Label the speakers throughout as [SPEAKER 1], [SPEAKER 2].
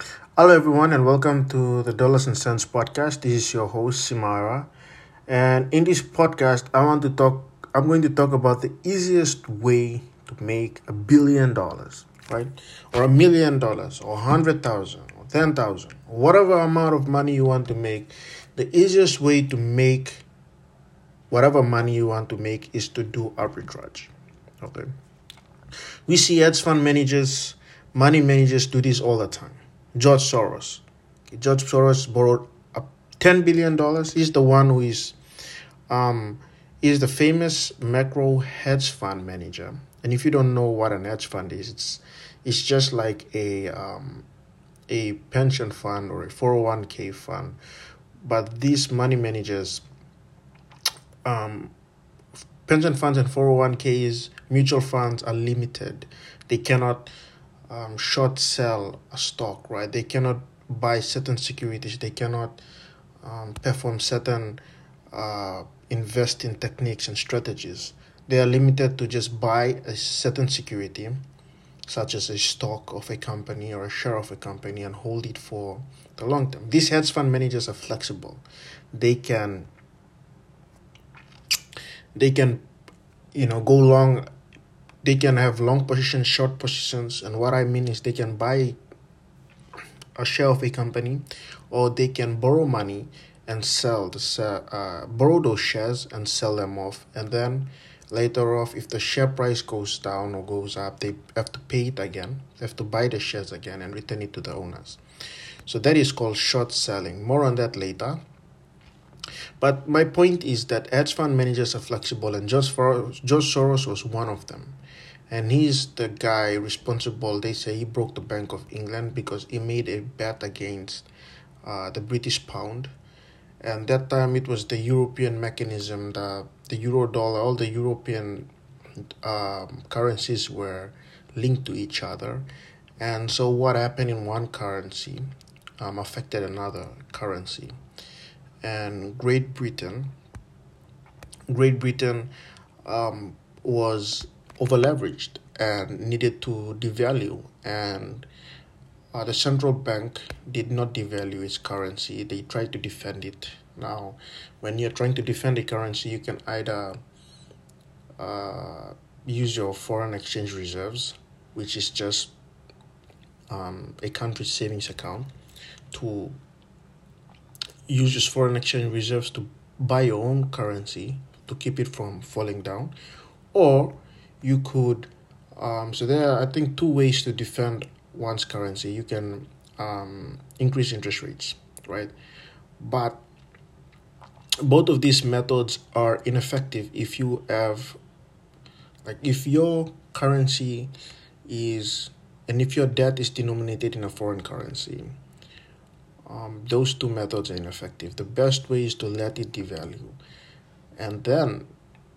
[SPEAKER 1] Hello, everyone, and welcome to the Dollars and Cents podcast. This is your host, Simara. And in this podcast, I want to talk, I'm going to talk about the easiest way to make a billion dollars, right? Or a million dollars, or a hundred thousand, or ten thousand, whatever amount of money you want to make. The easiest way to make whatever money you want to make is to do arbitrage, okay? We see hedge fund managers, money managers do this all the time George Soros. George Soros borrowed ten billion dollars. He's the one who is, um, is the famous macro hedge fund manager. And if you don't know what an hedge fund is, it's it's just like a um, a pension fund or a four hundred one k fund, but these money managers, um, pension funds and four hundred oh one ks, mutual funds are limited. They cannot um, short sell a stock, right? They cannot buy certain securities. They cannot um, perform certain uh, investing techniques and strategies. They are limited to just buy a certain security, such as a stock of a company or a share of a company, and hold it for the long term. These hedge fund managers are flexible. They can they can you know go long they can have long positions, short positions, and what I mean is they can buy a share of a company, or they can borrow money and sell the uh, borrow those shares and sell them off, and then later off, if the share price goes down or goes up, they have to pay it again. They have to buy the shares again and return it to the owners. So that is called short selling. More on that later. But my point is that hedge fund managers are flexible, and George, For- George Soros was one of them. And he's the guy responsible. They say he broke the Bank of England because he made a bet against uh, the British pound, and that time it was the European mechanism, the the euro dollar, all the European um, currencies were linked to each other, and so what happened in one currency um, affected another currency, and Great Britain. Great Britain um, was over leveraged and needed to devalue and uh, the central bank did not devalue its currency they tried to defend it now when you're trying to defend a currency you can either uh, use your foreign exchange reserves which is just um, a country's savings account to use your foreign exchange reserves to buy your own currency to keep it from falling down. Or you could um, so there are i think two ways to defend one's currency. You can um, increase interest rates right? But both of these methods are ineffective if you have like if your currency is and if your debt is denominated in a foreign currency um, those two methods are ineffective. The best way is to let it devalue. And then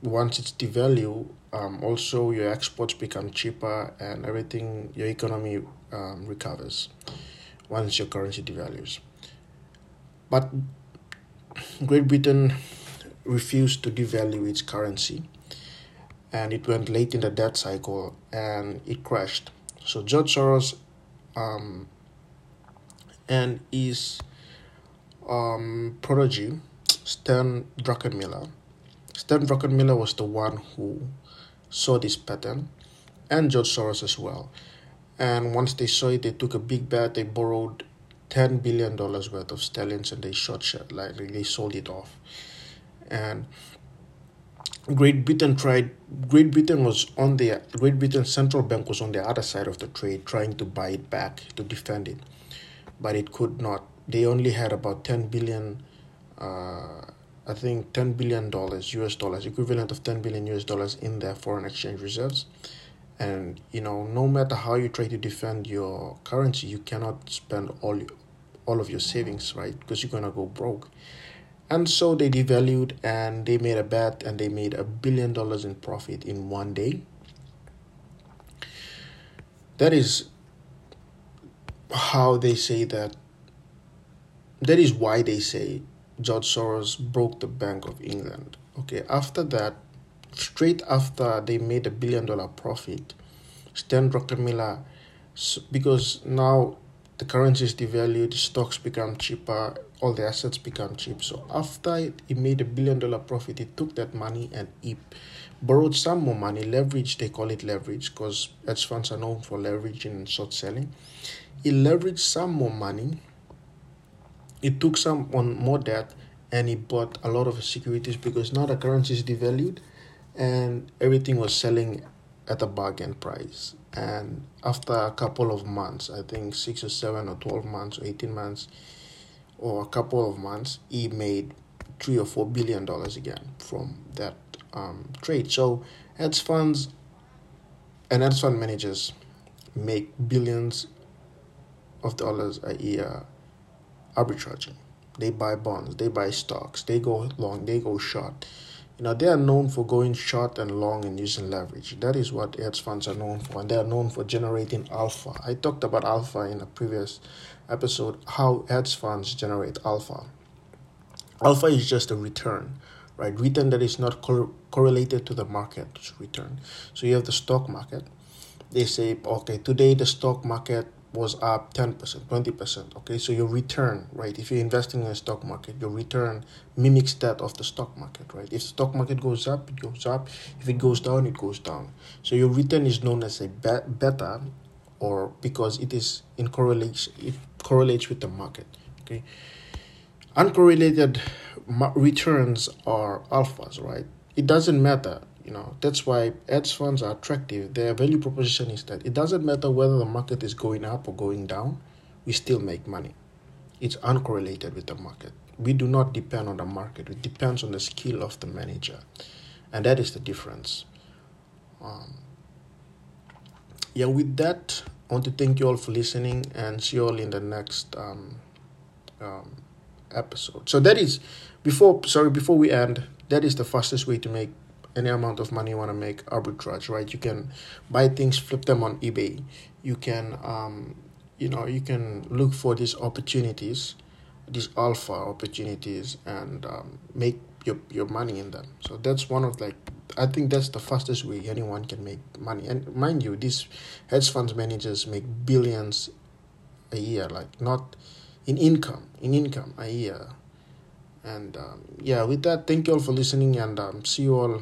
[SPEAKER 1] once it's devalue um, also your exports become cheaper and everything your economy um, recovers once your currency devalues. But great britain refused to devalue its currency and it went late in the debt cycle and it crashed. So george soros um, and his um, prodigy stan druckenmiller stan druckenmiller was the one who saw this pattern and George Soros as well. And once they saw it, they took a big bet. They borrowed ten billion dollars worth of sterling and they short like they sold it off. And Great Britain tried. Great Britain was on the Great Britain central bank was on the other side of the trade, trying to buy it back to defend it, but it could not. They only had about ten billion. Uh, I think ten billion dollars US dollars, equivalent of ten billion US dollars in their foreign exchange reserves. And you know, no matter how you try to defend your currency, you cannot spend all all of your savings, right? Because you're gonna go broke. And so they devalued and they made a bet and they made a billion dollars in profit in one day. That is how they say that that is why they say George Soros broke the Bank of England. Okay, after that, straight after they made a billion dollar profit, Stan Druckenmiller, because now the currency is devalued, stocks become cheaper, all the assets become cheap. So after it, it made a billion dollar profit, it took that money and it borrowed some more money, leverage, they call it leverage because hedge funds are known for leveraging and short selling. He leveraged some more money, he took some on more debt, and he bought a lot of securities because now the currency is devalued and everything was selling at a bargain price. And after a couple of months, I think six or seven or 12 months or 18 months, or a couple of months, he made three or four billion dollars again from that um, trade. So hedge funds and hedge fund managers make billions of dollars a year arbitraging. They buy bonds, they buy stocks, they go long, they go short. You know, they are known for going short and long and using leverage. That is what hedge funds are known for, and they are known for generating alpha. I talked about alpha in a previous episode, how hedge funds generate alpha. Alpha is just a return, right? Return that is not cor- correlated to the market return. So you have the stock market. They say, okay, today the stock market was up 10%, 20%. Okay, so your return, right? If you're investing in a stock market, your return mimics that of the stock market, right? If the stock market goes up, it goes up. If it goes down, it goes down. So your return is known as a beta or because it is in correlation, it correlates with the market. Okay, uncorrelated returns are alphas, right? It doesn't matter you know. That's why hedge funds are attractive. Their value proposition is that it doesn't matter whether the market is going up or going down we still make money. It's uncorrelated with the market. We do not depend on the market. It depends on the skill of the manager. And that is the difference. Um, yeah with that i want to thank you all for listening and see you all in the next um, um, episode. So that is before sorry before we end that is the fastest way to make any amount of money you want to make arbitrage right? You can buy things flip them on ebay. You can um, you know you can look for these opportunities these alpha opportunities and um, make your, your money in them. So that's one of like i think that's the fastest way anyone can make money. And mind you these hedge funds managers make billions a year like not in income in income a year. And um, yeah with that thank you all for listening and um, see you all